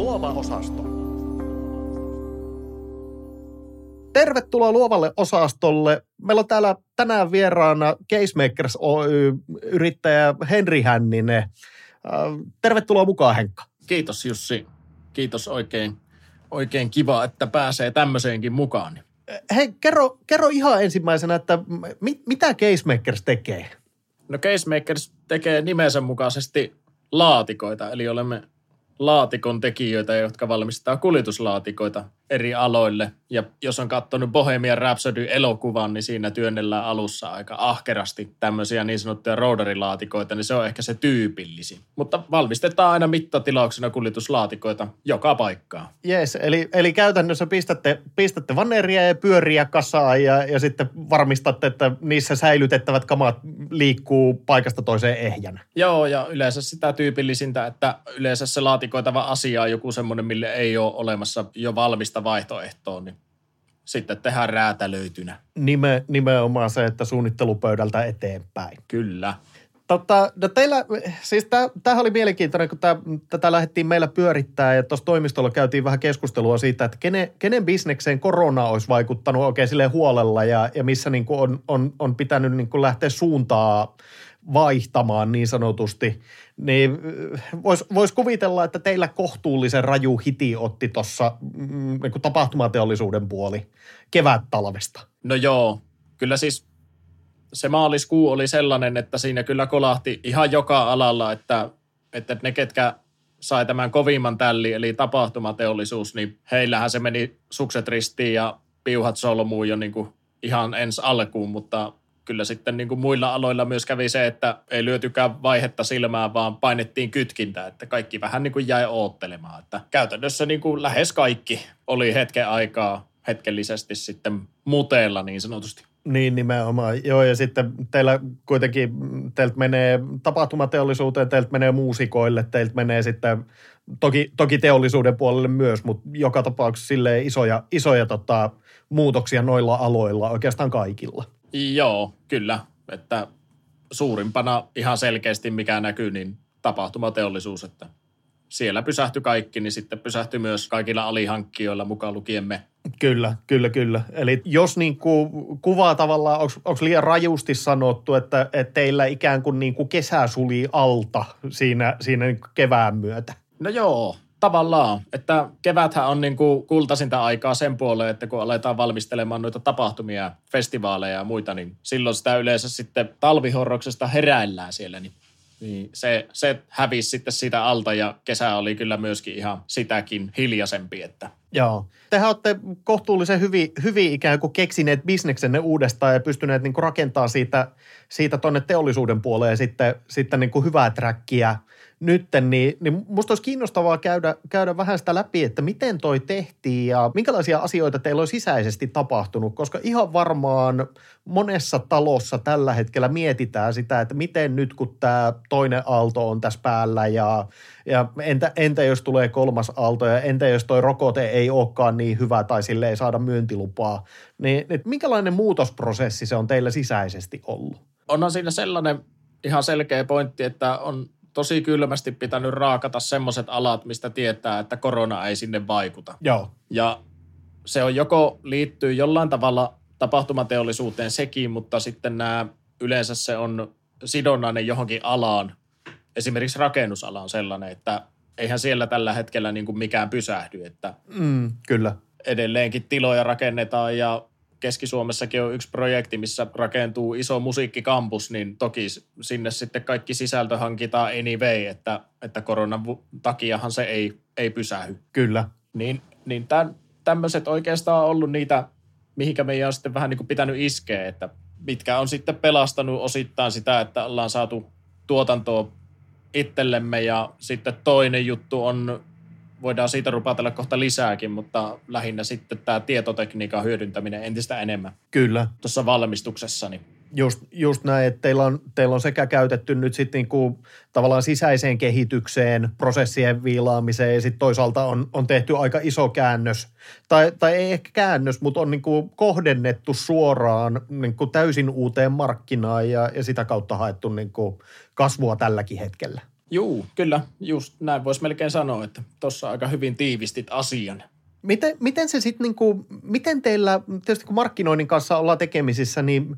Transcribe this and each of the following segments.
Luova osasto. Tervetuloa luovalle osastolle. Meillä on täällä tänään vieraana Casemakers Oy-yrittäjä Henri Hänninen. Äh, tervetuloa mukaan Henkka. Kiitos Jussi. Kiitos oikein, oikein kiva, että pääsee tämmöiseenkin mukaan. Hei, kerro, kerro ihan ensimmäisenä, että mit, mitä Casemakers tekee? No Casemakers tekee nimensä mukaisesti laatikoita, eli olemme laatikon tekijöitä, jotka valmistaa kuljetuslaatikoita eri aloille. Ja jos on katsonut Bohemian Rhapsody-elokuvan, niin siinä työnnellään alussa aika ahkerasti tämmöisiä niin sanottuja roaderilaatikoita, niin se on ehkä se tyypillisin. Mutta valmistetaan aina mittatilauksena kuljetuslaatikoita joka paikkaan. Jees, eli, eli käytännössä pistätte, pistätte vanneria ja pyöriä kasaan ja, ja sitten varmistatte, että niissä säilytettävät kamat liikkuu paikasta toiseen ehjänä. Joo, ja yleensä sitä tyypillisintä, että yleensä se laatikoitava asia on joku semmoinen, mille ei ole olemassa jo valmista monta vaihtoehtoa, niin sitten tehdään räätälöitynä. Nime, nimenomaan se, että suunnittelupöydältä eteenpäin. Kyllä. Tota, no teillä, siis tämähän oli mielenkiintoinen, kun tää, tätä lähdettiin meillä pyörittää ja tuossa toimistolla käytiin vähän keskustelua siitä, että kenen, kenen bisnekseen korona olisi vaikuttanut oikein sille huolella ja, ja missä niin on, on, on pitänyt niin lähteä suuntaa vaihtamaan niin sanotusti, niin voisi vois kuvitella, että teillä kohtuullisen raju hiti otti tuossa mm, niin tapahtumateollisuuden puoli kevät-talvesta. No joo, kyllä siis se maaliskuu oli sellainen, että siinä kyllä kolahti ihan joka alalla, että, että ne ketkä sai tämän kovimman tälli, eli tapahtumateollisuus, niin heillähän se meni sukset ristiin ja piuhat solmuun jo niin kuin ihan ensi alkuun, mutta kyllä sitten niin kuin muilla aloilla myös kävi se, että ei lyötykään vaihetta silmään, vaan painettiin kytkintä, että kaikki vähän niin kuin jäi oottelemaan. Että käytännössä niin kuin lähes kaikki oli hetken aikaa hetkellisesti sitten muteella niin sanotusti. Niin nimenomaan, joo ja sitten teillä kuitenkin, teiltä menee tapahtumateollisuuteen, teiltä menee muusikoille, teiltä menee sitten toki, toki teollisuuden puolelle myös, mutta joka tapauksessa isoja, isoja tota, muutoksia noilla aloilla oikeastaan kaikilla. Joo, kyllä. Että suurimpana ihan selkeästi mikä näkyy, niin tapahtumateollisuus, että siellä pysähtyi kaikki, niin sitten pysähtyi myös kaikilla alihankkijoilla mukaan lukien me. Kyllä, kyllä, kyllä. Eli jos niin kuin kuvaa tavallaan, onko liian rajusti sanottu, että, että teillä ikään kuin, niin kuin kesä suli alta siinä, siinä niin kevään myötä? No joo, Tavallaan, että keväthän on niin kuin kultaisinta aikaa sen puoleen, että kun aletaan valmistelemaan noita tapahtumia, festivaaleja ja muita, niin silloin sitä yleensä sitten talvihorroksesta heräillään siellä, niin niin se, se hävisi sitten siitä alta ja kesä oli kyllä myöskin ihan sitäkin hiljaisempi. Että. Joo. Tehän olette kohtuullisen hyvin, hyvin ikään kuin keksineet bisneksenne uudestaan ja pystyneet niin rakentamaan siitä, siitä tuonne teollisuuden puoleen sitten, sitten niin kuin hyvää trackia – nytten, niin, niin musta olisi kiinnostavaa käydä, käydä vähän sitä läpi, että miten toi tehtiin ja minkälaisia asioita teillä on sisäisesti tapahtunut, koska ihan varmaan monessa talossa tällä hetkellä mietitään sitä, että miten nyt kun tämä toinen aalto on tässä päällä ja, ja entä, entä jos tulee kolmas aalto ja entä jos toi rokote ei olekaan niin hyvä tai sille ei saada myyntilupaa, niin että minkälainen muutosprosessi se on teillä sisäisesti ollut? Onhan siinä sellainen ihan selkeä pointti, että on tosi kylmästi pitänyt raakata semmoiset alat, mistä tietää, että korona ei sinne vaikuta. Joo. Ja se on joko liittyy jollain tavalla tapahtumateollisuuteen sekin, mutta sitten nämä yleensä se on sidonnainen johonkin alaan. Esimerkiksi rakennusala on sellainen, että eihän siellä tällä hetkellä niin kuin mikään pysähdy. Että mm, kyllä. Edelleenkin tiloja rakennetaan ja Keski-Suomessakin on yksi projekti, missä rakentuu iso musiikkikampus, niin toki sinne sitten kaikki sisältö hankitaan anyway, että, että koronan takiahan se ei, ei pysähy. Kyllä. Niin, niin tämän, tämmöiset oikeastaan on ollut niitä, mihinkä meidän on sitten vähän niin kuin pitänyt iskeä, että mitkä on sitten pelastanut osittain sitä, että ollaan saatu tuotantoa itsellemme ja sitten toinen juttu on voidaan siitä rupatella kohta lisääkin, mutta lähinnä sitten tämä tietotekniikan hyödyntäminen entistä enemmän. Kyllä. Tuossa valmistuksessa. Niin. Just, just näin, että teillä on, teillä on sekä käytetty nyt sitten niinku tavallaan sisäiseen kehitykseen, prosessien viilaamiseen ja sitten toisaalta on, on tehty aika iso käännös, tai, tai ei ehkä käännös, mutta on niinku kohdennettu suoraan niinku täysin uuteen markkinaan ja, ja sitä kautta haettu niinku kasvua tälläkin hetkellä. Juu, kyllä, just näin voisi melkein sanoa, että tuossa aika hyvin tiivistit asian. Miten, miten se sitten, niinku, miten teillä, tietysti kun markkinoinnin kanssa ollaan tekemisissä, niin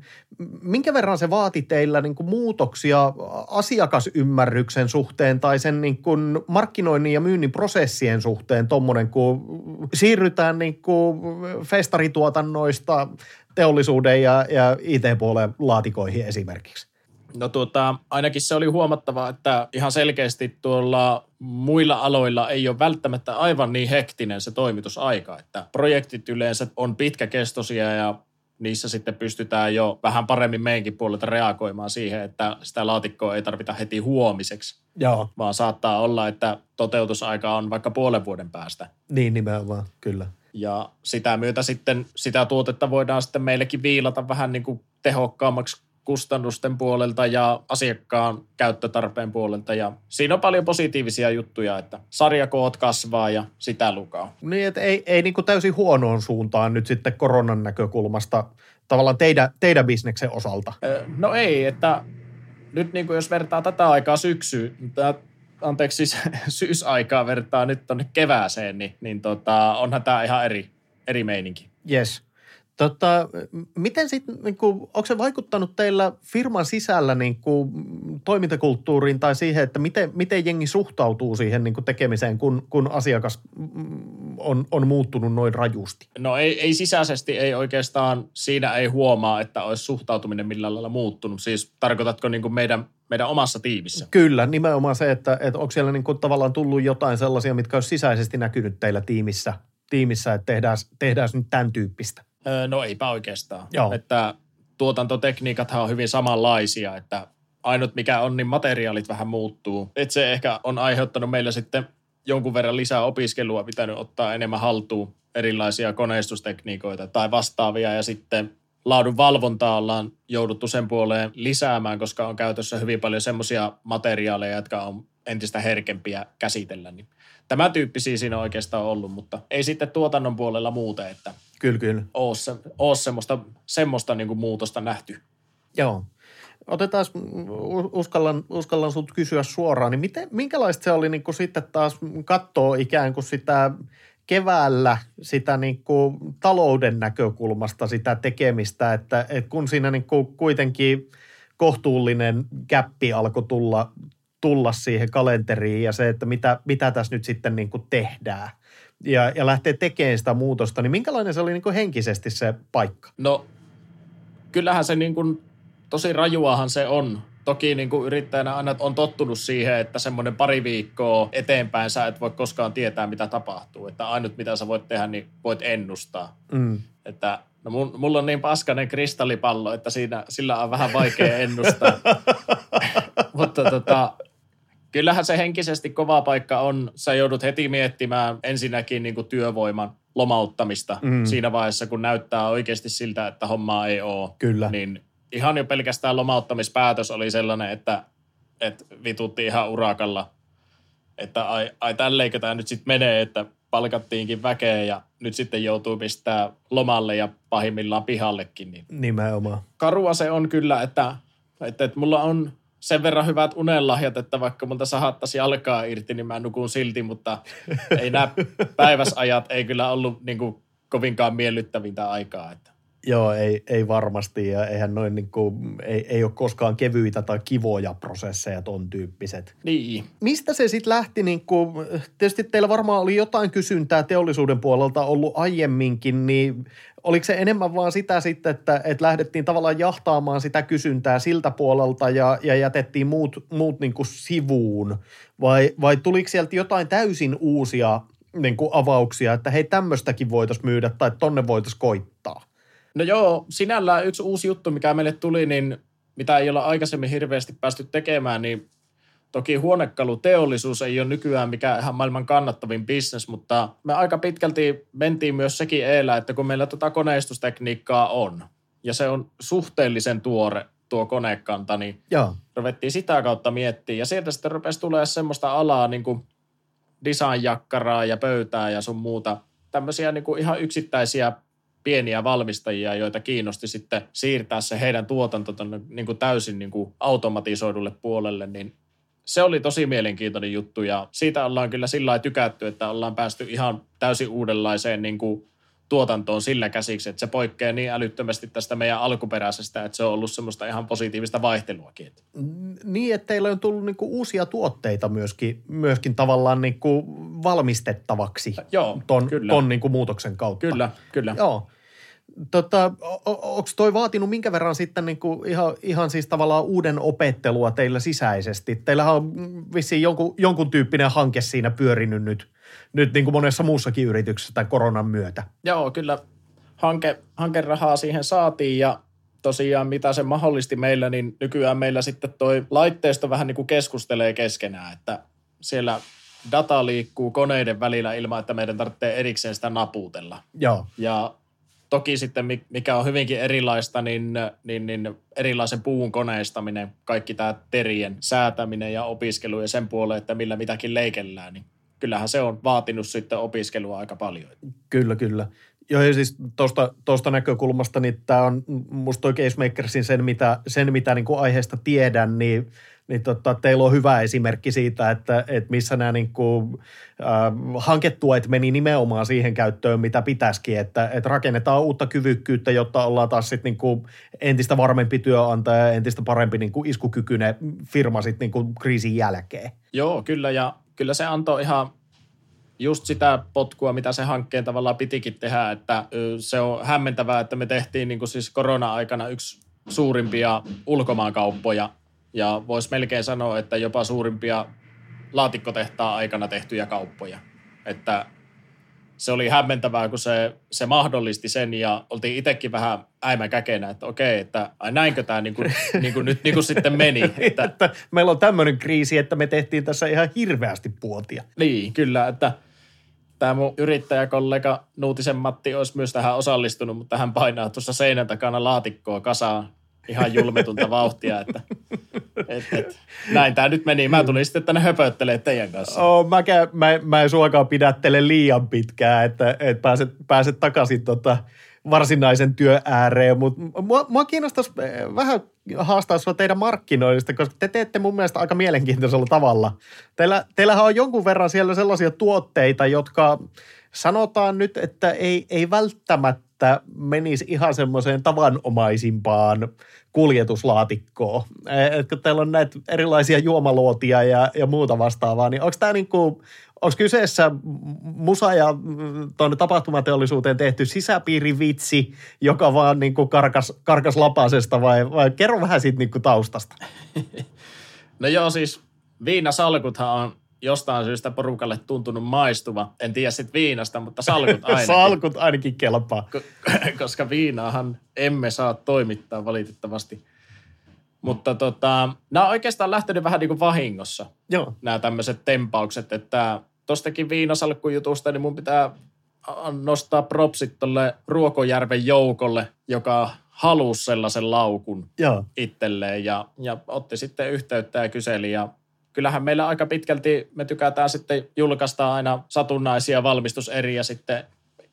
minkä verran se vaati teillä niinku muutoksia asiakasymmärryksen suhteen tai sen niinku markkinoinnin ja myynnin prosessien suhteen tuommoinen, kun siirrytään niinku festarituotannoista teollisuuden ja, ja IT-puolen laatikoihin esimerkiksi? No tuota, ainakin se oli huomattava, että ihan selkeästi tuolla muilla aloilla ei ole välttämättä aivan niin hektinen se toimitusaika, että projektit yleensä on pitkäkestoisia ja niissä sitten pystytään jo vähän paremmin meidänkin puolelta reagoimaan siihen, että sitä laatikkoa ei tarvita heti huomiseksi. Joo. Vaan saattaa olla, että toteutusaika on vaikka puolen vuoden päästä. Niin nimenomaan, kyllä. Ja sitä myötä sitten sitä tuotetta voidaan sitten meillekin viilata vähän niin kuin tehokkaammaksi kustannusten puolelta ja asiakkaan käyttötarpeen puolelta. Ja siinä on paljon positiivisia juttuja, että sarjakoot kasvaa ja sitä lukaa. Niin, että ei, ei niin kuin täysin huonoon suuntaan nyt sitten koronan näkökulmasta tavallaan teidän, teidän bisneksen osalta. No ei, että nyt niin kuin jos vertaa tätä aikaa syksyyn, anteeksi siis syysaikaa vertaa nyt tuonne kevääseen, niin, niin tota, onhan tämä ihan eri, eri meininki. Yes. Tota, miten sitten, niin onko se vaikuttanut teillä firman sisällä niin kuin, toimintakulttuuriin tai siihen, että miten, miten jengi suhtautuu siihen niin kuin tekemiseen, kun, kun asiakas on, on muuttunut noin rajusti? No ei, ei sisäisesti, ei oikeastaan, siinä ei huomaa, että olisi suhtautuminen millään lailla muuttunut. Siis tarkoitatko niin kuin meidän, meidän omassa tiimissä? Kyllä, nimenomaan se, että, että onko siellä niin kuin tavallaan tullut jotain sellaisia, mitkä olisi sisäisesti näkynyt teillä tiimissä, tiimissä että tehdään, tehdään nyt tämän tyyppistä? No eipä oikeastaan. Joo. Että tuotantotekniikathan on hyvin samanlaisia, että ainut mikä on, niin materiaalit vähän muuttuu. että se ehkä on aiheuttanut meillä sitten jonkun verran lisää opiskelua, pitänyt ottaa enemmän haltuun erilaisia koneistustekniikoita tai vastaavia ja sitten laadun valvontaa ollaan jouduttu sen puoleen lisäämään, koska on käytössä hyvin paljon semmoisia materiaaleja, jotka on entistä herkempiä käsitellä. Niin Tämä tyyppisiä siinä oikeastaan ollut, mutta ei sitten tuotannon puolella muuten, että kyllä, kyllä. ole, se, ole semmoista, semmoista niin kuin muutosta nähty. Joo. Otetaan, uskallan, uskallan sut kysyä suoraan, niin miten, minkälaista se oli niin kuin sitten taas katsoa ikään kuin sitä keväällä sitä niin kuin talouden näkökulmasta sitä tekemistä, että, että kun siinä niin kuin kuitenkin kohtuullinen käppi alkoi tulla, tulla siihen kalenteriin ja se, että mitä, mitä tässä nyt sitten niin kuin tehdään ja, ja lähtee tekemään sitä muutosta, niin minkälainen se oli niin kuin henkisesti se paikka? No kyllähän se niin kuin, tosi rajuahan se on. Toki niin kuin yrittäjänä aina on tottunut siihen, että semmoinen pari viikkoa eteenpäin sä et voi koskaan tietää, mitä tapahtuu. Että ainut, mitä sä voit tehdä, niin voit ennustaa. Mm. Että No mun, mulla on niin paskainen kristallipallo, että siinä, sillä on vähän vaikea ennustaa. Mutta tota, kyllähän se henkisesti kova paikka on. Sä joudut heti miettimään ensinnäkin niin kuin työvoiman lomauttamista mm. siinä vaiheessa, kun näyttää oikeasti siltä, että hommaa ei ole. Kyllä. Niin ihan jo pelkästään lomauttamispäätös oli sellainen, että, että vitutti ihan urakalla. Että ai, ai tälleikö tämä nyt sitten menee, että palkattiinkin väkeä ja nyt sitten joutuu pistää lomalle ja pahimmillaan pihallekin. Niin Nimenomaan. Karua se on kyllä, että, että, että mulla on sen verran hyvät unenlahjat, että vaikka multa sahattaisi alkaa irti, niin mä nukun silti, mutta ei nämä päiväsajat ei kyllä ollut niin kuin kovinkaan miellyttävintä aikaa. Että. Joo, ei, ei varmasti ja eihän noin niin kuin, ei, ei ole koskaan kevyitä tai kivoja prosesseja ton tyyppiset. Niin. Mistä se sitten lähti, niin kuin, tietysti teillä varmaan oli jotain kysyntää teollisuuden puolelta ollut aiemminkin, niin oliko se enemmän vaan sitä sitten, että, että lähdettiin tavallaan jahtaamaan sitä kysyntää siltä puolelta ja, ja jätettiin muut, muut niin kuin sivuun? Vai, vai tuliko sieltä jotain täysin uusia niin kuin avauksia, että hei tämmöistäkin voitaisiin myydä tai tonne voitaisiin koittaa? No joo, sinällään yksi uusi juttu, mikä meille tuli, niin mitä ei olla aikaisemmin hirveästi päästy tekemään, niin Toki huonekaluteollisuus ei ole nykyään mikään ihan maailman kannattavin bisnes, mutta me aika pitkälti mentiin myös sekin eellä, että kun meillä tota koneistustekniikkaa on, ja se on suhteellisen tuore tuo konekanta, niin Joo. ruvettiin sitä kautta miettiä. Ja sieltä sitten rupesi tulee semmoista alaa niin kuin designjakkaraa ja pöytää ja sun muuta. Tämmöisiä niin kuin ihan yksittäisiä pieniä valmistajia, joita kiinnosti sitten siirtää se heidän tuotanto tonne niin kuin täysin niin kuin automatisoidulle puolelle, niin se oli tosi mielenkiintoinen juttu. Ja siitä ollaan kyllä sillä tykätty, että ollaan päästy ihan täysin uudenlaiseen niin kuin tuotantoon sillä käsiksi, että se poikkeaa niin älyttömästi tästä meidän alkuperäisestä, että se on ollut semmoista ihan positiivista vaihteluakin. Niin, että teillä on tullut niinku uusia tuotteita myöskin, myöskin tavallaan niinku valmistettavaksi Joo, ton, kyllä. ton niinku muutoksen kautta. Kyllä, kyllä. Joo. Tota, Onko toi vaatinut minkä verran sitten niinku ihan, ihan siis tavallaan uuden opettelua teillä sisäisesti? Teillähän on vissiin jonkun, jonkun tyyppinen hanke siinä pyörinyt nyt, nyt niin kuin monessa muussakin yrityksessä tämän koronan myötä. Joo, kyllä hanke, hankerahaa siihen saatiin ja tosiaan mitä se mahdollisti meillä, niin nykyään meillä sitten toi laitteisto vähän niin kuin keskustelee keskenään, että siellä data liikkuu koneiden välillä ilman, että meidän tarvitsee erikseen sitä naputella. Joo. Ja toki sitten, mikä on hyvinkin erilaista, niin, niin, niin erilaisen puun koneistaminen, kaikki tämä terien säätäminen ja opiskelu ja sen puoleen, että millä mitäkin leikellään, niin kyllähän se on vaatinut sitten opiskelua aika paljon. Kyllä, kyllä. Joo, ja siis tuosta näkökulmasta, niin tämä on musta toi Casemakersin sen, mitä, sen, mitä niin kuin aiheesta tiedän, niin niin tota, teillä on hyvä esimerkki siitä, että, että missä nämä niin kuin, äh, hanketuet meni nimenomaan siihen käyttöön, mitä pitäisikin, että, että rakennetaan uutta kyvykkyyttä, jotta ollaan taas sit niin kuin entistä varmempi työnantaja ja entistä parempi niin kuin iskukykyinen firma sit niin kuin kriisin jälkeen. Joo, kyllä, ja kyllä se antoi ihan just sitä potkua, mitä se hankkeen tavallaan pitikin tehdä, että se on hämmentävää, että me tehtiin niin kuin siis korona-aikana yksi suurimpia ulkomaankauppoja ja voisi melkein sanoa, että jopa suurimpia laatikkotehtaa aikana tehtyjä kauppoja. Että se oli hämmentävää, kun se, se mahdollisti sen ja oltiin itsekin vähän käkenä, että okei, että ai näinkö tämä niin kuin, niin kuin nyt niin kuin sitten meni. Että, että meillä on tämmöinen kriisi, että me tehtiin tässä ihan hirveästi puotia. Niin, kyllä, että tämä mun yrittäjäkollega Nuutisen Matti olisi myös tähän osallistunut, mutta hän painaa tuossa seinän takana laatikkoa kasaan ihan julmetunta vauhtia, että et, et, näin tämä nyt meni. Mä tulin sitten tänne höpöttelemään teidän kanssa. Oh, mä, mä, mä en suokaan pidättele liian pitkään, että, että pääset, pääset takaisin tota varsinaisen työ ääreen, mutta mua, mua kiinnostaisi eh, vähän haastaa sinua teidän markkinoinnista, koska te teette mun mielestä aika mielenkiintoisella tavalla. Teillä, teillähän on jonkun verran siellä sellaisia tuotteita, jotka sanotaan nyt, että ei, ei välttämättä menisi ihan semmoiseen tavanomaisimpaan kuljetuslaatikkoon. Että teillä on näitä erilaisia juomaluotia ja, ja muuta vastaavaa, niin onko tämä niinku, onko kyseessä musa- ja tuonne tapahtumateollisuuteen tehty sisäpiirivitsi, joka vaan niinku karkas, karkas lapasesta vai, vai kerro vähän siitä niinku taustasta? No joo, siis viinasalkuthan on jostain syystä porukalle tuntunut maistuva. En tiedä sitten viinasta, mutta salkut ainakin. salkut ainakin kelpaa. Koska viinaahan emme saa toimittaa valitettavasti. Mutta tota, nämä on oikeastaan lähtenyt vähän niin kuin vahingossa, Joo. nämä tämmöiset tempaukset, että tostakin viinasalkkujutusta, niin mun pitää nostaa propsit tuolle Ruokojärven joukolle, joka halusi sellaisen laukun Joo. itselleen ja, ja otti sitten yhteyttä ja kyseli ja kyllähän meillä aika pitkälti me tykätään sitten julkaista aina satunnaisia valmistuseriä sitten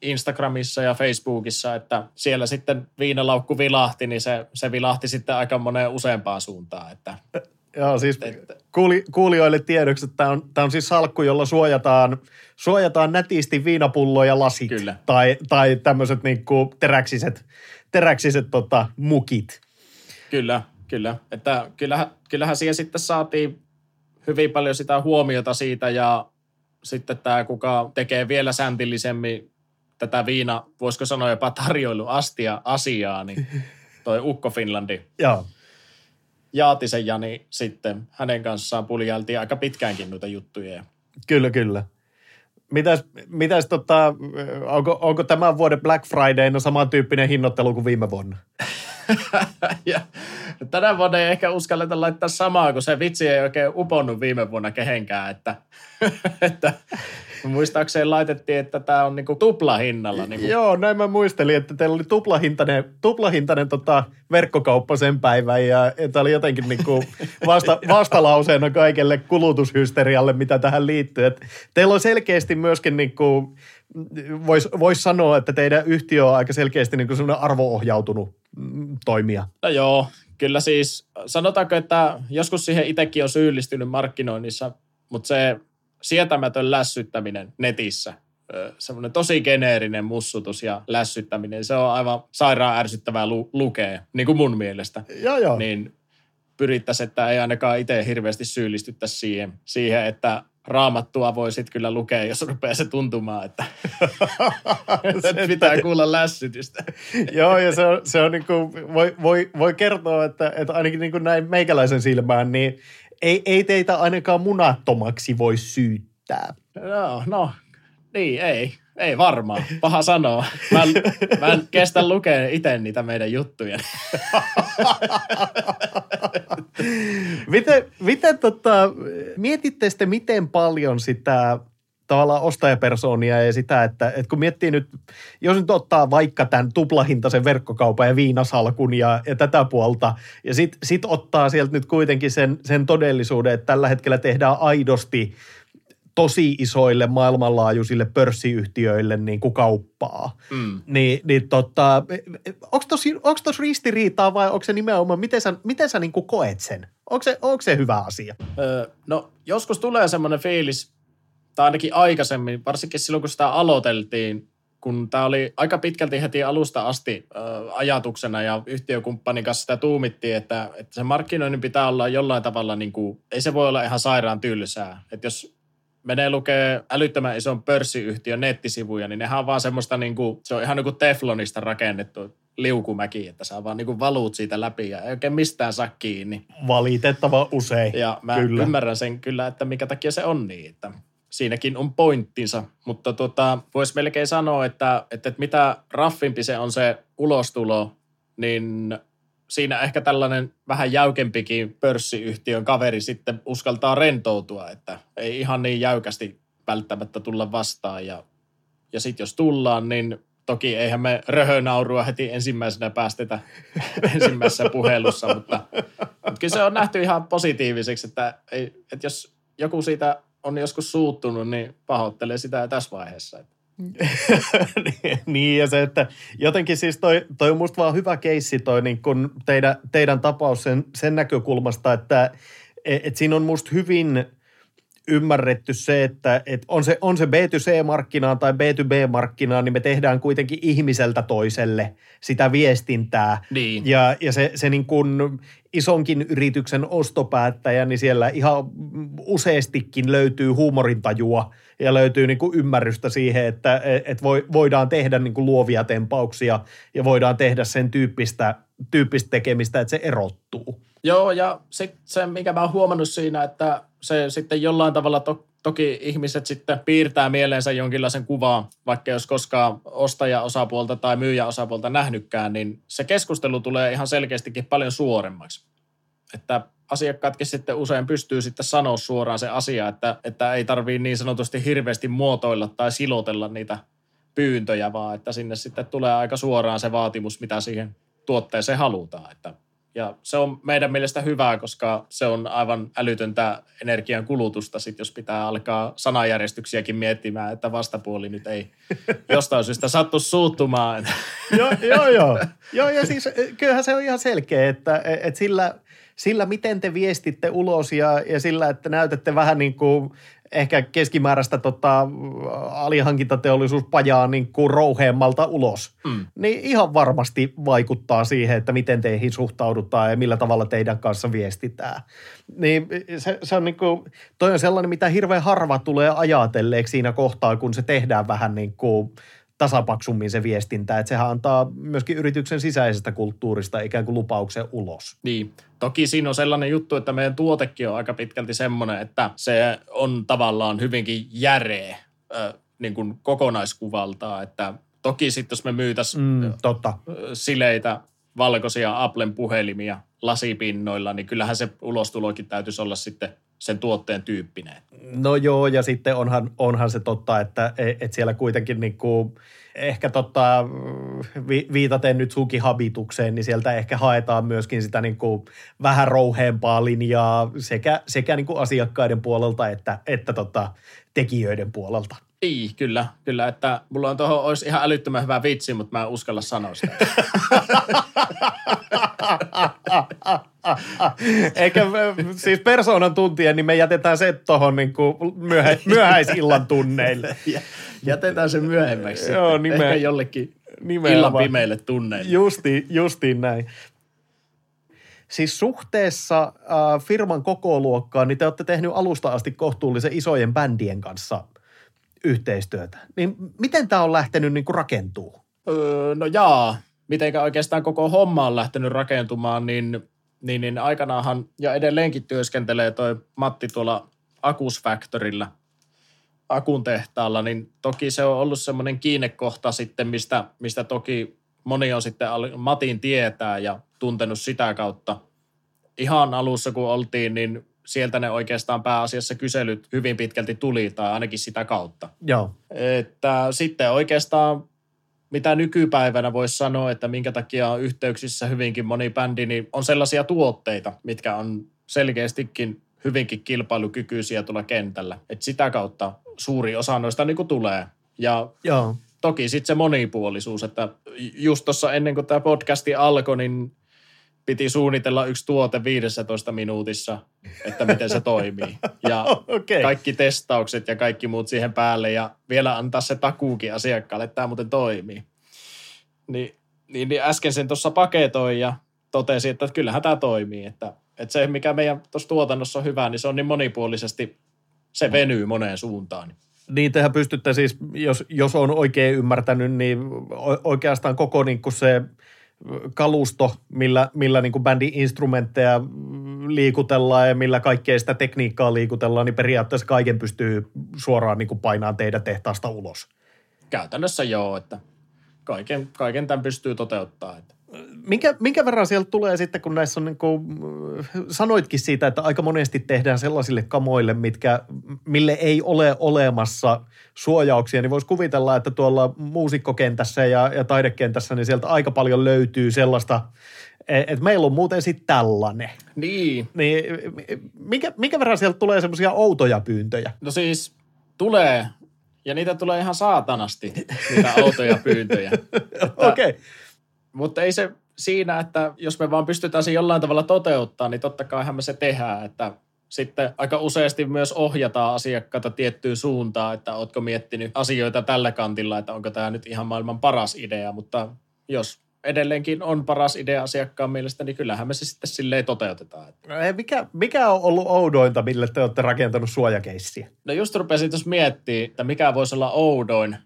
Instagramissa ja Facebookissa, että siellä sitten viinalaukku vilahti, niin se, se vilahti sitten aika moneen useampaan suuntaan. Että, Joo, siis että, kuuli, kuulijoille tiedoksi, että tämä on, tämä on siis salkku, jolla suojataan, suojataan nätisti viinapullo ja lasit. Kyllä. Tai, tai tämmöiset niin kuin teräksiset, teräksiset tota, mukit. Kyllä, kyllä. Että kyllähän, kyllähän siihen sitten saatiin hyvin paljon sitä huomiota siitä ja sitten tämä, kuka tekee vielä säntillisemmin tätä viina, voisiko sanoa jopa tarjoiluastia asiaa, niin toi Ukko Finlandi. Joo. Jaatisen Jani sitten, hänen kanssaan puljailtiin aika pitkäänkin noita juttuja. Kyllä, kyllä. Mitäs, mitäs tota, onko, onko tämän vuoden Black Fridayna samantyyppinen hinnoittelu kuin viime vuonna? ja tänä vuonna ei ehkä uskalleta laittaa samaa, kun se vitsi ei oikein uponnut viime vuonna kehenkään, että, että muistaakseni laitettiin, että tämä on niinku tuplahinnalla. Niinku. Joo, näin mä muistelin, että teillä oli tuplahintainen, tuplahintainen tota verkkokauppa sen päivän ja tämä oli jotenkin niinku vasta, vastalauseena kaikelle kulutushysterialle, mitä tähän liittyy. Et teillä on selkeästi myöskin niinku, voisi vois sanoa, että teidän yhtiö on aika selkeästi niinku sellainen arvoohjautunut mm, toimija. No joo, Kyllä siis, sanotaanko, että joskus siihen itsekin on syyllistynyt markkinoinnissa, mutta se sietämätön lässyttäminen netissä, semmoinen tosi geneerinen mussutus ja lässyttäminen, se on aivan sairaan ärsyttävää lu- lukea, niin kuin mun mielestä. Joo, joo. Niin pyrittäisiin, että ei ainakaan itse hirveästi syyllistyttäisi siihen, siihen että raamattua voi sitten kyllä lukea, jos rupeaa se tuntumaan, että pitää kuulla lässytystä. Joo, ja se on, se on niin kuin, voi, voi, voi kertoa, että, että ainakin niin kuin näin meikäläisen silmään, niin ei, ei teitä ainakaan munattomaksi voi syyttää. No, no, niin, ei. Ei varmaan. Paha sanoa. Mä en, mä en kestä lukea itse niitä meidän juttuja. miten, miten tota, mietitte sitten miten paljon sitä tavallaan ostajapersoonia ja sitä, että, että kun miettii nyt, jos nyt ottaa vaikka tämän tuplahintaisen verkkokaupan ja viinasalkun ja, ja tätä puolta, ja sitten sit ottaa sieltä nyt kuitenkin sen, sen todellisuuden, että tällä hetkellä tehdään aidosti tosi isoille maailmanlaajuisille pörssiyhtiöille niin kuin kauppaa. Mm. Niin, niin tota, onko tuossa ristiriitaa vai onko se nimenomaan, miten sä, miten sä niin kuin koet sen? Onko se, onko se hyvä asia? Öö, no joskus tulee semmoinen fiilis, tai ainakin aikaisemmin, varsinkin silloin kun sitä aloiteltiin, kun tämä oli aika pitkälti heti alusta asti ö, ajatuksena ja yhtiökumppanin kanssa sitä tuumittiin, että, että se markkinoinnin pitää olla jollain tavalla, niin kuin, ei se voi olla ihan sairaan tylsää. Että jos menee lukee älyttömän ison pörssiyhtiön nettisivuja, niin nehän on vaan semmoista, niin kuin, se on ihan niin kuin teflonista rakennettu liukumäki, että sä vaan niin kuin valuut siitä läpi ja ei oikein mistään saa kiinni. Valitettava usein. Ja mä kyllä. ymmärrän sen kyllä, että mikä takia se on niin, että siinäkin on pointtinsa, mutta tota, voisi melkein sanoa, että, että, että mitä raffimpi se on se ulostulo, niin siinä ehkä tällainen vähän jäykempikin pörssiyhtiön kaveri sitten uskaltaa rentoutua, että ei ihan niin jäykästi välttämättä tulla vastaan. Ja, ja sitten jos tullaan, niin toki eihän me röhönaurua heti ensimmäisenä päästetä ensimmäisessä puhelussa, mutta, mutta kyllä se on nähty ihan positiiviseksi, että, ei, että jos joku siitä on joskus suuttunut, niin pahoittelee sitä tässä vaiheessa. Että niin ja se, että jotenkin siis toi, toi on musta vaan hyvä keissi toi niin kun teidän, teidän tapaus sen, sen näkökulmasta, että et, et siinä on musta hyvin ymmärretty se, että et on, se, on se B2C-markkinaa tai B2B-markkinaa, niin me tehdään kuitenkin ihmiseltä toiselle sitä viestintää. Niin. Ja, ja se, se niin kun isonkin yrityksen ostopäättäjä, niin siellä ihan useastikin löytyy huumorintajua – ja löytyy niin kuin ymmärrystä siihen, että et voi, voidaan tehdä niin kuin luovia tempauksia ja voidaan tehdä sen tyyppistä, tyyppistä tekemistä, että se erottuu. Joo, ja sitten se, mikä mä oon huomannut siinä, että se sitten jollain tavalla to, toki ihmiset sitten piirtää mieleensä jonkinlaisen kuvaa, vaikka jos koskaan ostaja-osapuolta tai myyjä-osapuolta nähnytkään, niin se keskustelu tulee ihan selkeästikin paljon suoremmaksi. Että asiakkaatkin sitten usein pystyy sitten sanoa suoraan se asia, että, että ei tarvii niin sanotusti hirveästi muotoilla tai silotella niitä pyyntöjä, vaan että sinne sitten tulee aika suoraan se vaatimus, mitä siihen tuotteeseen halutaan. Että, ja se on meidän mielestä hyvää, koska se on aivan älytöntä energian kulutusta, sit jos pitää alkaa sanajärjestyksiäkin miettimään, että vastapuoli nyt ei jostain syystä sattu suuttumaan. joo, joo, joo. joo, ja siis kyllähän se on ihan selkeä, että, että sillä – sillä, miten te viestitte ulos ja, ja sillä, että näytätte vähän niin kuin ehkä keskimääräistä tota, alihankintateollisuuspajaa niin kuin rouheemmalta ulos, mm. niin ihan varmasti vaikuttaa siihen, että miten teihin suhtaudutaan ja millä tavalla teidän kanssa viestitään. Niin se, se on niin kuin, toi on sellainen, mitä hirveän harva tulee ajatelleeksi siinä kohtaa, kun se tehdään vähän niin kuin – tasapaksummin se viestintä, että sehän antaa myöskin yrityksen sisäisestä kulttuurista ikään kuin lupauksen ulos. Niin, toki siinä on sellainen juttu, että meidän tuotekin on aika pitkälti semmoinen, että se on tavallaan hyvinkin järeä äh, niin kuin kokonaiskuvaltaa, että toki sitten jos me myytäisiin mm, totta. sileitä valkoisia Applen puhelimia lasipinnoilla, niin kyllähän se ulostulokin täytyisi olla sitten sen tuotteen tyyppinen. No joo, ja sitten onhan, onhan se totta, että et siellä kuitenkin niin kuin, ehkä totta, vi, viitaten nyt sunkin habitukseen, niin sieltä ehkä haetaan myöskin sitä niin kuin vähän rouheempaa linjaa sekä, sekä niin kuin asiakkaiden puolelta että, että tota, tekijöiden puolelta. Niin, kyllä, kyllä, että mulla on tuohon olisi ihan älyttömän hyvä vitsi, mutta mä en uskalla sanoa sitä. Eikä siis persoonan tuntien, niin me jätetään se tuohon niin myöhä, myöhäisillan tunneille. Jätetään se myöhemmäksi Joo, sitten. nime- Ehkä jollekin nimenomaan. illan pimeille tunneille. Justi, justiin näin. Siis suhteessa äh, firman kokoluokkaan, niin te olette tehnyt alusta asti kohtuullisen isojen bändien kanssa yhteistyötä. Niin miten tämä on lähtenyt niin rakentuu? Öö, no jaa, mitenkä oikeastaan koko homma on lähtenyt rakentumaan, niin, niin, niin aikanaanhan ja edelleenkin työskentelee toi Matti tuolla Akus Factorilla, Akun tehtaalla, niin toki se on ollut semmoinen kiinnekohta sitten, mistä, mistä toki moni on sitten Matin tietää ja tuntenut sitä kautta. Ihan alussa kun oltiin, niin sieltä ne oikeastaan pääasiassa kyselyt hyvin pitkälti tuli, tai ainakin sitä kautta. Joo. Että sitten oikeastaan mitä nykypäivänä voisi sanoa, että minkä takia on yhteyksissä hyvinkin moni bändi, niin on sellaisia tuotteita, mitkä on selkeästikin hyvinkin kilpailukykyisiä tuolla kentällä. Et sitä kautta suuri osa noista niin tulee. Ja Joo. toki sitten se monipuolisuus, että just tuossa ennen kuin tämä podcasti alkoi, niin piti suunnitella yksi tuote 15 minuutissa, että miten se toimii. Ja Okei. kaikki testaukset ja kaikki muut siihen päälle ja vielä antaa se takuukin asiakkaalle, että tämä muuten toimii. Niin, niin, niin äsken sen tuossa paketoin ja totesi, että kyllähän tämä toimii. Että, että se, mikä meidän tuossa tuotannossa on hyvä, niin se on niin monipuolisesti, se venyy moneen suuntaan. Niin tehän pystytte siis, jos, jos on oikein ymmärtänyt, niin oikeastaan koko niin kuin se kalusto, millä, millä niin kuin bändin instrumentteja liikutellaan ja millä kaikkea sitä tekniikkaa liikutellaan, niin periaatteessa kaiken pystyy suoraan niin kuin painaa teidän tehtaasta ulos. Käytännössä joo, että kaiken, kaiken tämän pystyy toteuttaa. Että. Minkä, minkä verran sieltä tulee sitten, kun näissä on niin kuin, sanoitkin siitä, että aika monesti tehdään sellaisille kamoille, mitkä, mille ei ole olemassa suojauksia, niin voisi kuvitella, että tuolla muusikkokentässä ja, ja taidekentässä, niin sieltä aika paljon löytyy sellaista, että meillä on muuten sitten tällainen. Niin, Niin minkä, minkä verran sieltä tulee semmoisia outoja pyyntöjä? no siis tulee, ja niitä tulee ihan saatanasti, niitä autoja pyyntöjä. Okei. Okay. Mutta ei se siinä, että jos me vaan pystytään se jollain tavalla toteuttaa, niin totta kaihan me se tehdään, että sitten aika useasti myös ohjataan asiakkaita tiettyyn suuntaan, että ootko miettinyt asioita tällä kantilla, että onko tämä nyt ihan maailman paras idea, mutta jos edelleenkin on paras idea asiakkaan mielestä, niin kyllähän me se sitten silleen toteutetaan. Ei, Mikä, mikä on ollut oudointa, mille te olette rakentanut suojakeissiä? No just rupesin tuossa miettimään, että mikä voisi olla oudoin.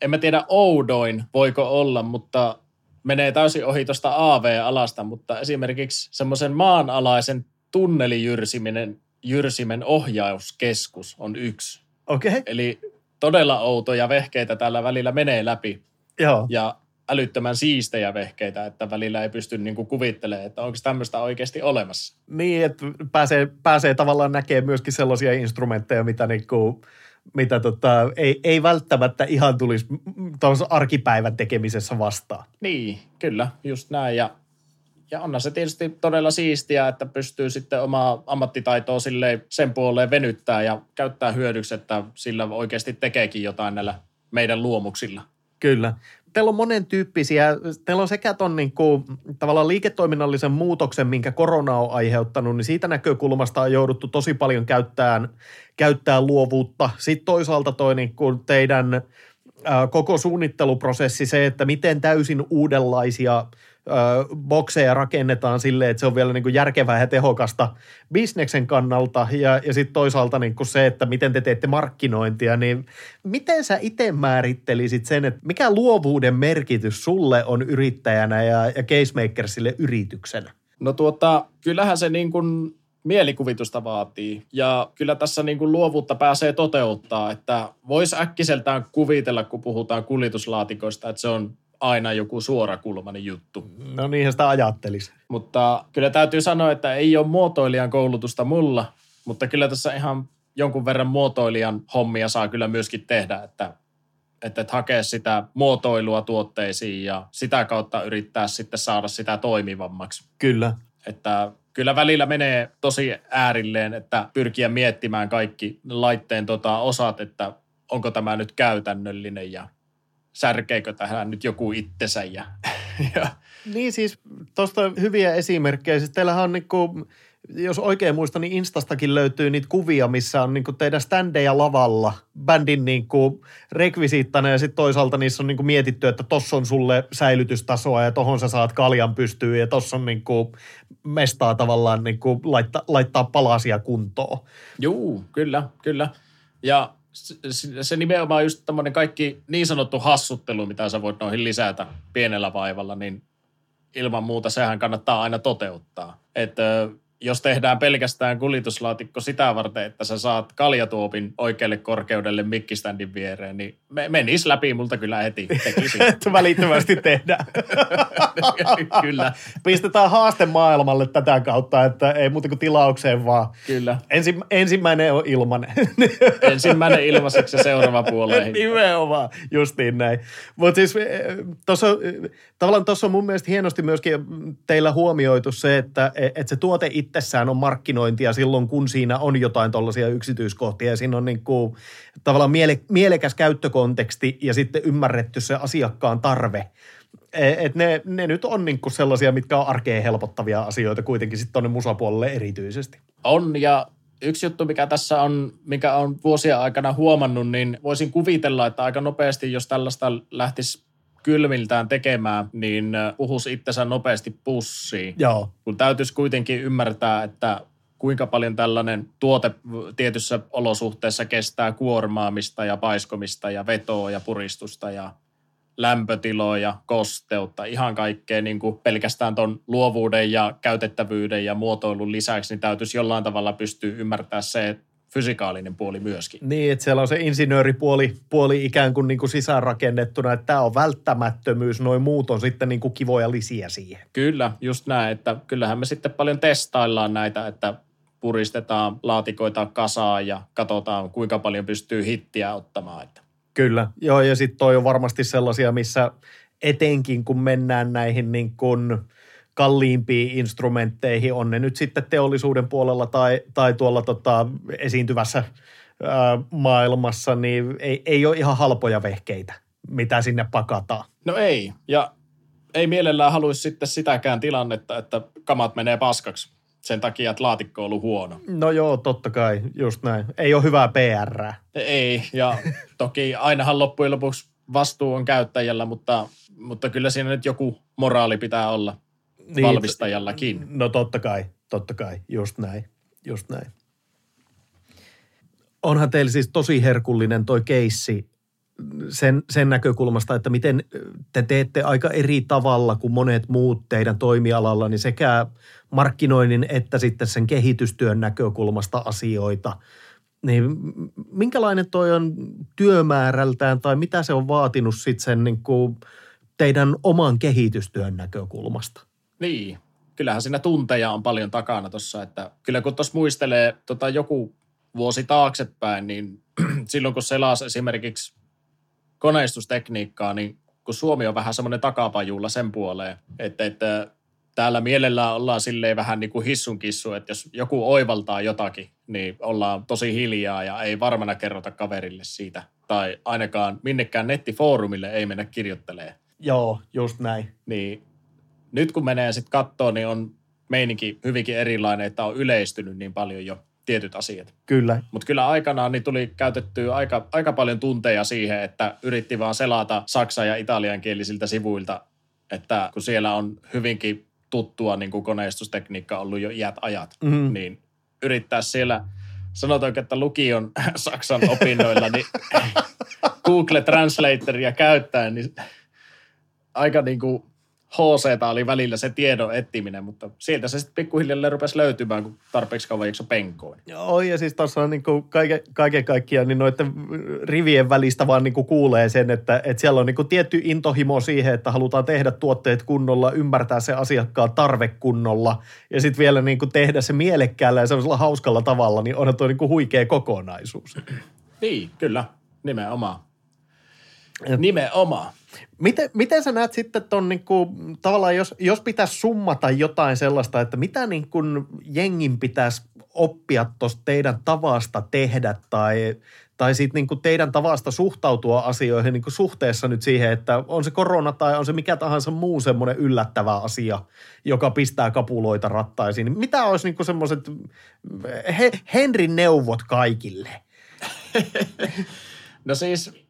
En mä tiedä oudoin, voiko olla, mutta menee täysin ohi tuosta AV-alasta, mutta esimerkiksi semmoisen maanalaisen tunnelijyrsiminen, jyrsimen ohjauskeskus on yksi. Okei, okay. Eli todella outoja vehkeitä tällä välillä menee läpi joo. ja älyttömän siistejä vehkeitä, että välillä ei pysty niinku kuvittelemaan, että onko tämmöistä oikeasti olemassa. Niin, että pääsee, pääsee tavallaan näkemään myöskin sellaisia instrumentteja, mitä, niinku, mitä tota, ei, ei välttämättä ihan tulisi arkipäivän tekemisessä vastaan. Niin, kyllä, just näin. Ja, ja onhan se tietysti todella siistiä, että pystyy sitten omaa ammattitaitoa silleen sen puoleen venyttää ja käyttää hyödyksi, että sillä oikeasti tekeekin jotain näillä meidän luomuksilla. Kyllä. Teillä on monen tyyppisiä, teillä on sekä ton niin kuin, tavallaan liiketoiminnallisen muutoksen, minkä korona on aiheuttanut, niin siitä näkökulmasta on jouduttu tosi paljon käyttämään, käyttää luovuutta. Sitten toisaalta toi niin kuin teidän ää, koko suunnitteluprosessi, se, että miten täysin uudenlaisia ää, bokseja rakennetaan silleen, että se on vielä niin kuin järkevää ja tehokasta bisneksen kannalta ja, ja sitten toisaalta niin kuin se, että miten te teette markkinointia, niin miten sä itse määrittelisit sen, että mikä luovuuden merkitys sulle on yrittäjänä ja, ja casemakersille yrityksenä? No tuota, kyllähän se niin kuin mielikuvitusta vaatii ja kyllä tässä niin kuin luovuutta pääsee toteuttaa, että voisi äkkiseltään kuvitella, kun puhutaan kuljetuslaatikoista, että se on aina joku suorakulmainen juttu. No niinhän sitä ajattelisi. Mutta kyllä täytyy sanoa, että ei ole muotoilijan koulutusta mulla, mutta kyllä tässä ihan jonkun verran muotoilijan hommia saa kyllä myöskin tehdä, että, että, että hakea sitä muotoilua tuotteisiin ja sitä kautta yrittää sitten saada sitä toimivammaksi. Kyllä. Että kyllä välillä menee tosi äärilleen, että pyrkiä miettimään kaikki laitteen tota osat, että onko tämä nyt käytännöllinen ja särkeekö tähän nyt joku itsensä. Ja, ja. Niin siis tuosta hyviä esimerkkejä. Siis teillähän on niinku, jos oikein muistan, niin Instastakin löytyy niitä kuvia, missä on niinku teidän standeja lavalla, bändin niinku rekvisiittana ja sitten toisaalta niissä on niinku mietitty, että tossa on sulle säilytystasoa ja tohon sä saat kaljan pystyyn ja tossa on niinku mestaa tavallaan niinku laittaa, laittaa palasia kuntoon. Juu, kyllä, kyllä. Ja se nimenomaan just tämmöinen kaikki niin sanottu hassuttelu, mitä sä voit noihin lisätä pienellä vaivalla, niin ilman muuta sehän kannattaa aina toteuttaa. Että jos tehdään pelkästään kuljetuslaatikko sitä varten, että sä saat kaljatuopin oikealle korkeudelle mikkiständin viereen, niin me, menisi läpi multa kyllä heti. välittömästi tehdään. kyllä. Pistetään haaste maailmalle tätä kautta, että ei muuta kuin tilaukseen vaan. Kyllä. Ensi, ensimmäinen on ilmanen. ensimmäinen ilmaiseksi ja seuraava puoleen. Nimenomaan, justiin näin. Mutta siis eh, tuossa tavallaan tuossa on mun mielestä hienosti myöskin teillä huomioitu se, että et se tuote itse itsessään on markkinointia silloin, kun siinä on jotain tuollaisia yksityiskohtia ja siinä on niin kuin, tavallaan miele, mielekäs käyttökonteksti ja sitten ymmärretty se asiakkaan tarve. E, et ne, ne nyt on niin kuin sellaisia, mitkä on arkeen helpottavia asioita kuitenkin sitten tuonne musapuolelle erityisesti. On ja yksi juttu, mikä tässä on, mikä on vuosien aikana huomannut, niin voisin kuvitella, että aika nopeasti, jos tällaista lähtisi kylmiltään tekemään, niin puhus itsensä nopeasti pussiin. Joo. Kun täytyisi kuitenkin ymmärtää, että kuinka paljon tällainen tuote tietyssä olosuhteessa kestää kuormaamista ja paiskomista ja vetoa ja puristusta ja lämpötiloa ja kosteutta, ihan kaikkea niin kuin pelkästään tuon luovuuden ja käytettävyyden ja muotoilun lisäksi, niin täytyisi jollain tavalla pystyä ymmärtämään se, että fysikaalinen puoli myöskin. Niin, että siellä on se insinööripuoli puoli ikään kuin, niin kuin sisäänrakennettuna, että tämä on välttämättömyys, noin muut on sitten niin kuin kivoja lisiä siihen. Kyllä, just näin, että kyllähän me sitten paljon testaillaan näitä, että puristetaan laatikoita kasaan ja katsotaan, kuinka paljon pystyy hittiä ottamaan. Että. Kyllä, joo, ja sitten toi on varmasti sellaisia, missä etenkin kun mennään näihin niin kuin – kalliimpiin instrumentteihin, on ne nyt sitten teollisuuden puolella tai, tai tuolla tota, esiintyvässä ää, maailmassa, niin ei, ei ole ihan halpoja vehkeitä, mitä sinne pakataan. No ei, ja ei mielellään haluaisi sitten sitäkään tilannetta, että kamat menee paskaksi sen takia, että laatikko on ollut huono. No joo, totta kai, just näin. Ei ole hyvää PR. Ei, ja toki ainahan loppujen lopuksi vastuu on käyttäjällä, mutta, mutta kyllä siinä nyt joku moraali pitää olla niin, valmistajallakin. No totta kai, totta kai, just näin, just näin. Onhan teillä siis tosi herkullinen toi keissi sen, sen näkökulmasta, että miten te teette aika eri tavalla kuin monet muut teidän toimialalla, niin sekä markkinoinnin että sitten sen kehitystyön näkökulmasta asioita. Niin minkälainen toi on työmäärältään tai mitä se on vaatinut sitten sen niin kuin teidän oman kehitystyön näkökulmasta? Niin, kyllähän siinä tunteja on paljon takana tuossa, että kyllä kun tuossa muistelee tota joku vuosi taaksepäin, niin silloin kun selas esimerkiksi koneistustekniikkaa, niin kun Suomi on vähän semmoinen takapajulla sen puoleen, että, että täällä mielellään ollaan silleen vähän niin kuin hissun kissu, että jos joku oivaltaa jotakin, niin ollaan tosi hiljaa ja ei varmana kerrota kaverille siitä. Tai ainakaan minnekään nettifoorumille ei mennä kirjoittelemaan. Joo, just näin. Niin nyt kun menee sitten kattoon, niin on meininki hyvinkin erilainen, että on yleistynyt niin paljon jo tietyt asiat. Kyllä. Mutta kyllä aikanaan niin tuli käytettyä aika, aika paljon tunteja siihen, että yritti vaan selata saksa- ja italiankielisiltä sivuilta, että kun siellä on hyvinkin tuttua niin kuin koneistustekniikka ollut jo iät ajat, mm-hmm. niin yrittää siellä, sanotaanko, että lukion saksan opinnoilla, niin Google Translatoria käyttäen, niin aika niin kuin HC oli välillä se tiedon etsiminen, mutta sieltä se sitten pikkuhiljalleen rupesi löytymään, kun tarpeeksi kauan jakso penkoon. Joo, ja siis tuossa on niin kuin kaiken, kaiken kaikkiaan niin noiden rivien välistä vaan niin kuin kuulee sen, että, että siellä on niin kuin tietty intohimo siihen, että halutaan tehdä tuotteet kunnolla, ymmärtää se asiakkaan tarve kunnolla, ja sitten vielä niin kuin tehdä se mielekkäällä ja sellaisella hauskalla tavalla, niin on tuo niin kuin huikea kokonaisuus. Niin, kyllä, nimenomaan. Nimenomaan. Miten, miten sä näet sitten tuon niin tavallaan, jos, jos pitäisi summata jotain sellaista, että mitä niin kuin jengin pitäisi oppia tuosta teidän tavasta tehdä tai, tai sitten niinku teidän tavasta suhtautua asioihin niinku suhteessa nyt siihen, että on se korona tai on se mikä tahansa muu semmoinen yllättävä asia, joka pistää kapuloita rattaisiin. Niin mitä olisi niinku semmoiset he, Henrin neuvot kaikille? no siis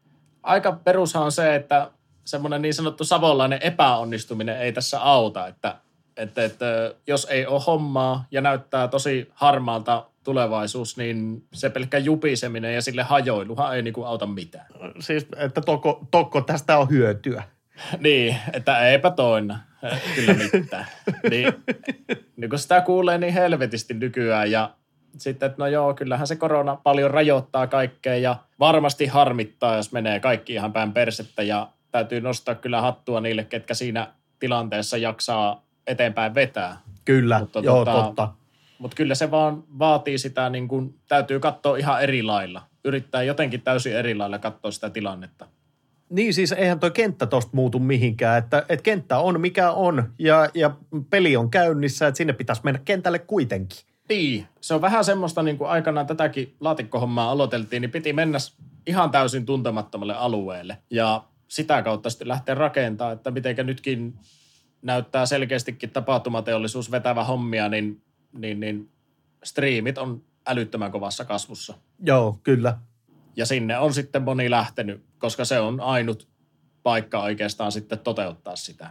aika perushan on se, että semmoinen niin sanottu savolainen epäonnistuminen ei tässä auta, että, että, että jos ei ole hommaa ja näyttää tosi harmaalta tulevaisuus, niin se pelkkä jupiseminen ja sille hajoiluhan ei niinku auta mitään. Siis, että tokko, tokko tästä on hyötyä. niin, että eipä toina. Kyllä mitään. niin, niin kun sitä kuulee niin helvetisti nykyään ja sitten, että no joo, kyllähän se korona paljon rajoittaa kaikkea ja varmasti harmittaa, jos menee kaikki ihan päin persettä ja täytyy nostaa kyllä hattua niille, ketkä siinä tilanteessa jaksaa eteenpäin vetää. Kyllä, mutta joo, tota, totta. Mutta kyllä se vaan vaatii sitä, niin kun, täytyy katsoa ihan eri lailla. Yrittää jotenkin täysin eri lailla katsoa sitä tilannetta. Niin siis eihän tuo kenttä tosta muutu mihinkään, että, että kenttä on mikä on ja, ja peli on käynnissä, että sinne pitäisi mennä kentälle kuitenkin. Niin, se on vähän semmoista niin kuin aikanaan tätäkin laatikkohommaa aloiteltiin, niin piti mennä ihan täysin tuntemattomalle alueelle ja sitä kautta sitten lähteä rakentamaan, että mitenkä nytkin näyttää selkeästikin tapahtumateollisuus vetävä hommia, niin, niin, niin striimit on älyttömän kovassa kasvussa. Joo, kyllä. Ja sinne on sitten moni lähtenyt, koska se on ainut paikka oikeastaan sitten toteuttaa sitä.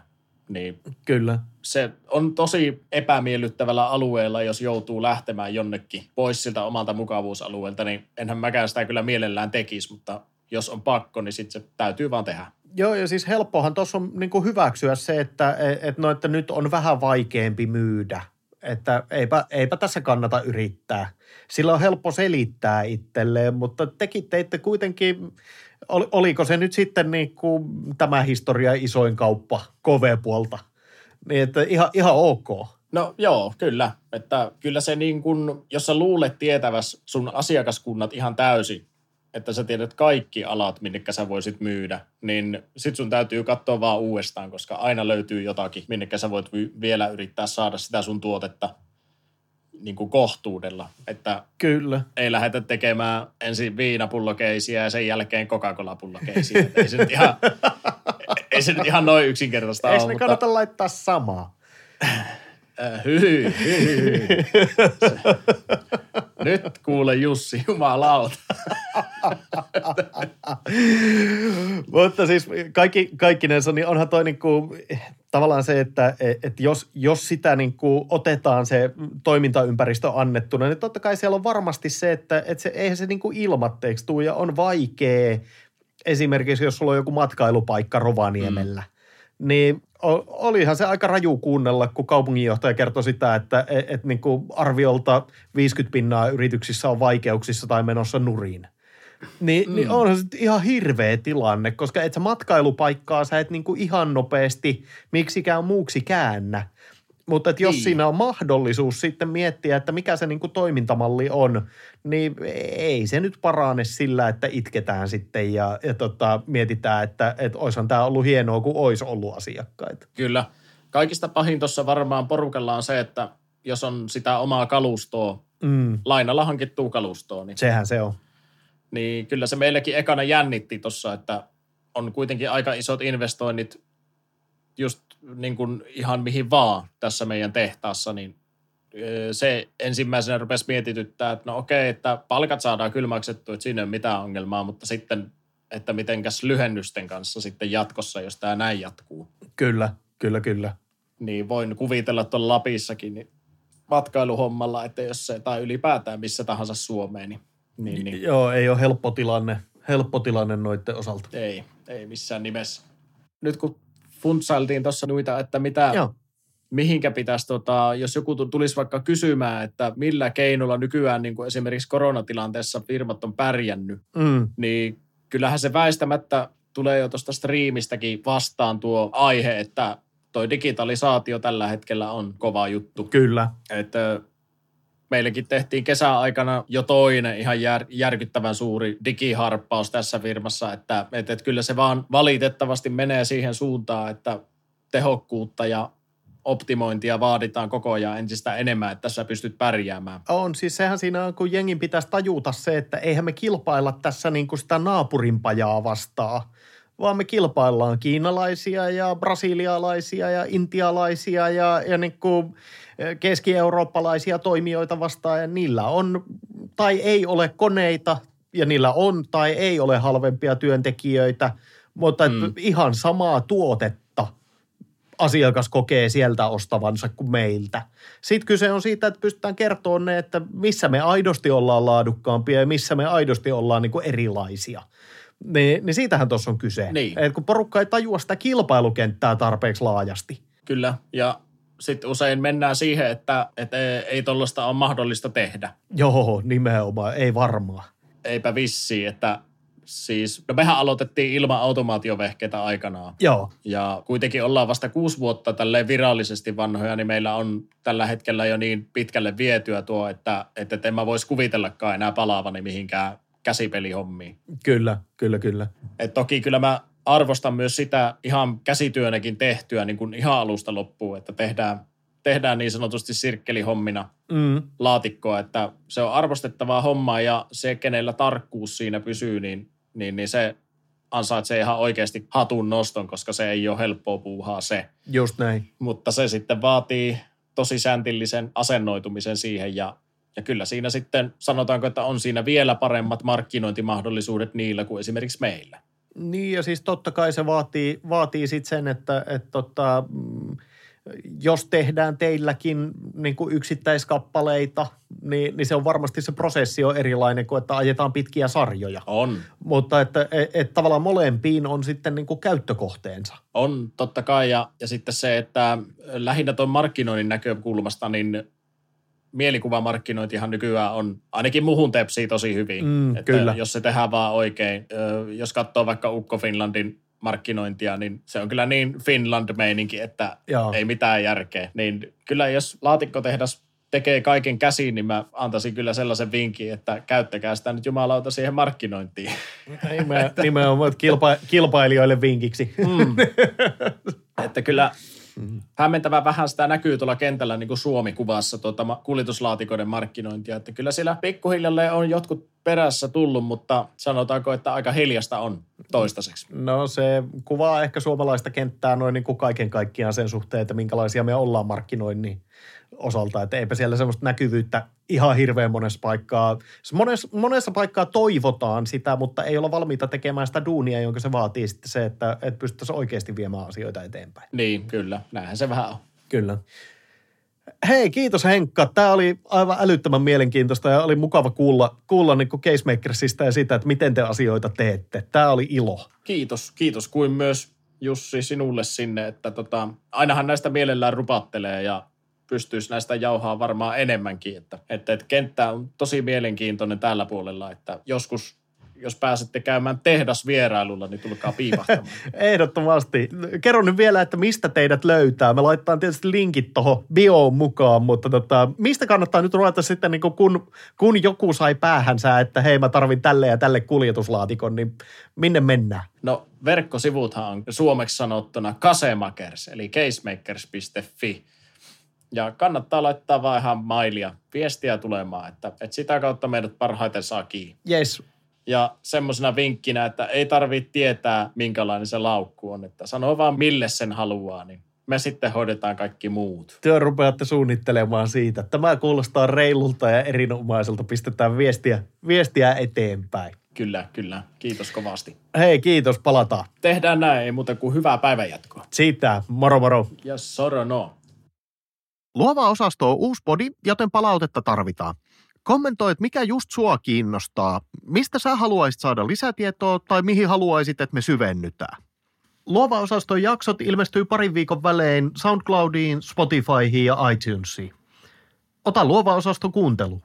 Niin Kyllä. Se on tosi epämiellyttävällä alueella, jos joutuu lähtemään jonnekin pois siltä omalta mukavuusalueelta, niin enhän mäkään sitä kyllä mielellään tekisi, mutta jos on pakko, niin sitten se täytyy vaan tehdä. Joo, ja siis helppohan tuossa on niin hyväksyä se, että et, no, että nyt on vähän vaikeampi myydä. Että eipä, eipä tässä kannata yrittää. Sillä on helppo selittää itselleen, mutta tekin teitte kuitenkin, ol, oliko se nyt sitten niin kuin tämä historia isoin kauppa KV-puolta? Niin, että ihan, ihan ok. No joo, kyllä. Että kyllä se niin kuin, jos sä luulet tietäväs sun asiakaskunnat ihan täysin, että sä tiedät kaikki alat, minnekä sä voisit myydä, niin sit sun täytyy katsoa vaan uudestaan, koska aina löytyy jotakin, minnekä sä voit vielä yrittää saada sitä sun tuotetta niin kuin kohtuudella. Että Kyllä. ei lähdetä tekemään ensin viinapullokeisiä ja sen jälkeen Coca-Cola-pullokeisiä. ei se nyt ihan, ei se nyt ihan noin yksinkertaista ole. Eikö ne mutta... kannata laittaa samaa? Äh, hyy, hyy. Nyt kuule Jussi, jumalauta. Mutta siis kaikki, kaikkinensa, niin onhan toi niinku, tavallaan se, että et jos, jos sitä niinku otetaan se toimintaympäristö annettuna, niin totta kai siellä on varmasti se, että et se, eihän se niinku ilmatteeksi tule ja on vaikea esimerkiksi, jos sulla on joku matkailupaikka Rovaniemellä, mm. niin olihan se aika raju kuunnella, kun kaupunginjohtaja kertoi sitä, että et, et niin kuin arviolta 50 pinnaa yrityksissä on vaikeuksissa tai menossa nurin. Niin, mm. niin onhan se ihan hirveä tilanne, koska et sä matkailupaikkaa sä et niin kuin ihan nopeasti miksikään muuksi käännä. Mutta että jos niin. siinä on mahdollisuus sitten miettiä, että mikä se niin kuin toimintamalli on, niin ei se nyt parane sillä, että itketään sitten ja, ja tota, mietitään, että, että olisihan tämä ollut hienoa, kun olisi ollut asiakkaita. Kyllä. Kaikista pahin tuossa varmaan porukalla on se, että jos on sitä omaa kalustoa, mm. lainalla hankittuu kalustoa. Niin, Sehän se on. Niin kyllä se meillekin ekana jännitti tuossa, että on kuitenkin aika isot investoinnit just niin kuin ihan mihin vaan tässä meidän tehtaassa, niin se ensimmäisenä rupesi mietityttää, että no okei, että palkat saadaan kyllä maksettu, että siinä ei ole mitään ongelmaa, mutta sitten, että mitenkäs lyhennysten kanssa sitten jatkossa, jos tämä näin jatkuu. Kyllä, kyllä, kyllä. Niin voin kuvitella tuolla Lapissakin niin matkailuhommalla, että jos se, tai ylipäätään missä tahansa Suomeen, niin, niin, niin. Joo, ei ole helppo tilanne, helppo tilanne noiden osalta. Ei, ei missään nimessä. Nyt kun funtsailtiin tuossa noita, että mitä, Joo. mihinkä pitäisi, tota, jos joku tulisi vaikka kysymään, että millä keinolla nykyään niin kuin esimerkiksi koronatilanteessa firmat on pärjännyt, mm. niin kyllähän se väistämättä tulee jo tuosta striimistäkin vastaan tuo aihe, että toi digitalisaatio tällä hetkellä on kova juttu. Kyllä. Että meillekin tehtiin kesäaikana jo toinen ihan jär, järkyttävän suuri digiharppaus tässä firmassa, että, että, että kyllä se vaan valitettavasti menee siihen suuntaan, että tehokkuutta ja optimointia vaaditaan koko ajan entistä enemmän, että tässä pystyt pärjäämään. On, siis sehän siinä on, kun jengin pitäisi tajuta se, että eihän me kilpailla tässä niin kuin sitä naapurinpajaa vastaan, vaan me kilpaillaan kiinalaisia ja brasilialaisia ja intialaisia ja, ja niin kuin keski-eurooppalaisia toimijoita vastaan ja niillä on tai ei ole koneita ja niillä on tai ei ole halvempia työntekijöitä, mutta mm. ihan samaa tuotetta asiakas kokee sieltä ostavansa kuin meiltä. Sitten kyse on siitä, että pystytään kertoa ne, että missä me aidosti ollaan laadukkaampia ja missä me aidosti ollaan niin kuin erilaisia. Niin, niin siitähän tuossa on kyse. Niin. Et kun porukka ei tajua sitä kilpailukenttää tarpeeksi laajasti. Kyllä, ja sitten usein mennään siihen, että, että ei tuollaista ole mahdollista tehdä. Joo, nimenomaan, ei varmaan. Eipä vissi, että siis, no mehän aloitettiin ilman automaatiovehkeitä aikanaan. Joo. Ja kuitenkin ollaan vasta kuusi vuotta tälle virallisesti vanhoja, niin meillä on tällä hetkellä jo niin pitkälle vietyä tuo, että, että en mä voisi kuvitellakaan enää palaavani mihinkään käsipelihommiin. Kyllä, kyllä, kyllä. Et toki kyllä mä arvostan myös sitä ihan käsityönäkin tehtyä niin kuin ihan alusta loppuun, että tehdään, tehdään niin sanotusti sirkkelihommina Mm. laatikkoa, että se on arvostettavaa hommaa ja se, kenellä tarkkuus siinä pysyy, niin, niin, niin se ansaitsee ihan oikeasti hatun noston, koska se ei ole helppoa puuhaa se. Just näin. Mutta se sitten vaatii tosi säntillisen asennoitumisen siihen ja, ja kyllä siinä sitten sanotaanko, että on siinä vielä paremmat markkinointimahdollisuudet niillä kuin esimerkiksi meillä. Niin ja siis totta kai se vaatii, vaatii sitten sen, että, että tota, mm, jos tehdään teilläkin niin kuin yksittäiskappaleita, niin, niin se on varmasti se prosessi on erilainen kuin, että ajetaan pitkiä sarjoja. On. Mutta että et, et tavallaan molempiin on sitten niin kuin käyttökohteensa. On, totta kai. Ja, ja sitten se, että lähinnä tuon markkinoinnin näkökulmasta, niin mielikuvamarkkinointihan nykyään on, ainakin muhun tepsii tosi hyvin. Mm, että kyllä. Jos se tehdään vaan oikein. Jos katsoo vaikka Ukko Finlandin markkinointia, niin se on kyllä niin Finland-meininki, että Joo. ei mitään järkeä. Niin kyllä jos laatikkotehdas tekee kaiken käsiin, niin mä antaisin kyllä sellaisen vinkin, että käyttäkää sitä nyt jumalauta siihen markkinointiin. Nime- Nimenomaan että kilpa, kilpailijoille vinkiksi. Mm. että kyllä hämmentävän vähän sitä näkyy tuolla kentällä niin kuin Suomi-kuvassa tuota kuljetuslaatikoiden markkinointia. Että kyllä siellä pikkuhiljalleen on jotkut perässä tullut, mutta sanotaanko, että aika hiljasta on toistaiseksi. No se kuvaa ehkä suomalaista kenttää noin niin kuin kaiken kaikkiaan sen suhteen, että minkälaisia me ollaan markkinoinnin osalta. Että eipä siellä semmoista näkyvyyttä ihan hirveän monessa paikkaa. Monessa, monessa paikkaa toivotaan sitä, mutta ei olla valmiita tekemään sitä duunia, jonka se vaatii sitten se, että, että pystyttäisiin oikeasti viemään asioita eteenpäin. Niin, kyllä. Näinhän se vähän on. Kyllä. Hei, kiitos Henkka. Tämä oli aivan älyttömän mielenkiintoista ja oli mukava kuulla, kuulla niin Casemakersista ja sitä, että miten te asioita teette. Tämä oli ilo. Kiitos, kiitos kuin myös Jussi sinulle sinne, että tota, ainahan näistä mielellään rupattelee ja pystyisi näistä jauhaa varmaan enemmänkin, että, että, että kenttä on tosi mielenkiintoinen tällä puolella, että joskus jos pääsette käymään tehdasvierailulla, niin tulkaa piipahtamaan. Ehdottomasti. Kerro nyt vielä, että mistä teidät löytää. Me laitetaan tietysti linkit tuohon bioon mukaan, mutta tota, mistä kannattaa nyt ruveta sitten, niin kun, kun joku sai päähänsä, että hei mä tarvin tälle ja tälle kuljetuslaatikon, niin minne mennään? No verkkosivuthan on suomeksi sanottuna casemakers, eli casemakers.fi. Ja kannattaa laittaa vaan ihan mailia, viestiä tulemaan, että, että sitä kautta meidät parhaiten saa kiinni. Jes, Ja semmoisena vinkkinä, että ei tarvitse tietää, minkälainen se laukku on. Että sanoo vaan, mille sen haluaa, niin me sitten hoidetaan kaikki muut. työ rupeatte suunnittelemaan siitä. Tämä kuulostaa reilulta ja erinomaiselta. Pistetään viestiä, viestiä eteenpäin. Kyllä, kyllä. Kiitos kovasti. Hei, kiitos. Palataan. Tehdään näin, ei muuta kuin hyvää päivänjatkoa. Siitä. Moro moro. Ja sorono. Luova osasto on uusi podi, joten palautetta tarvitaan. Kommentoi, että mikä just sua kiinnostaa, mistä sä haluaisit saada lisätietoa tai mihin haluaisit, että me syvennytään. Luova osaston jaksot ilmestyy parin viikon välein SoundCloudiin, Spotifyhin ja iTunesiin. Ota luova osasto kuuntelu.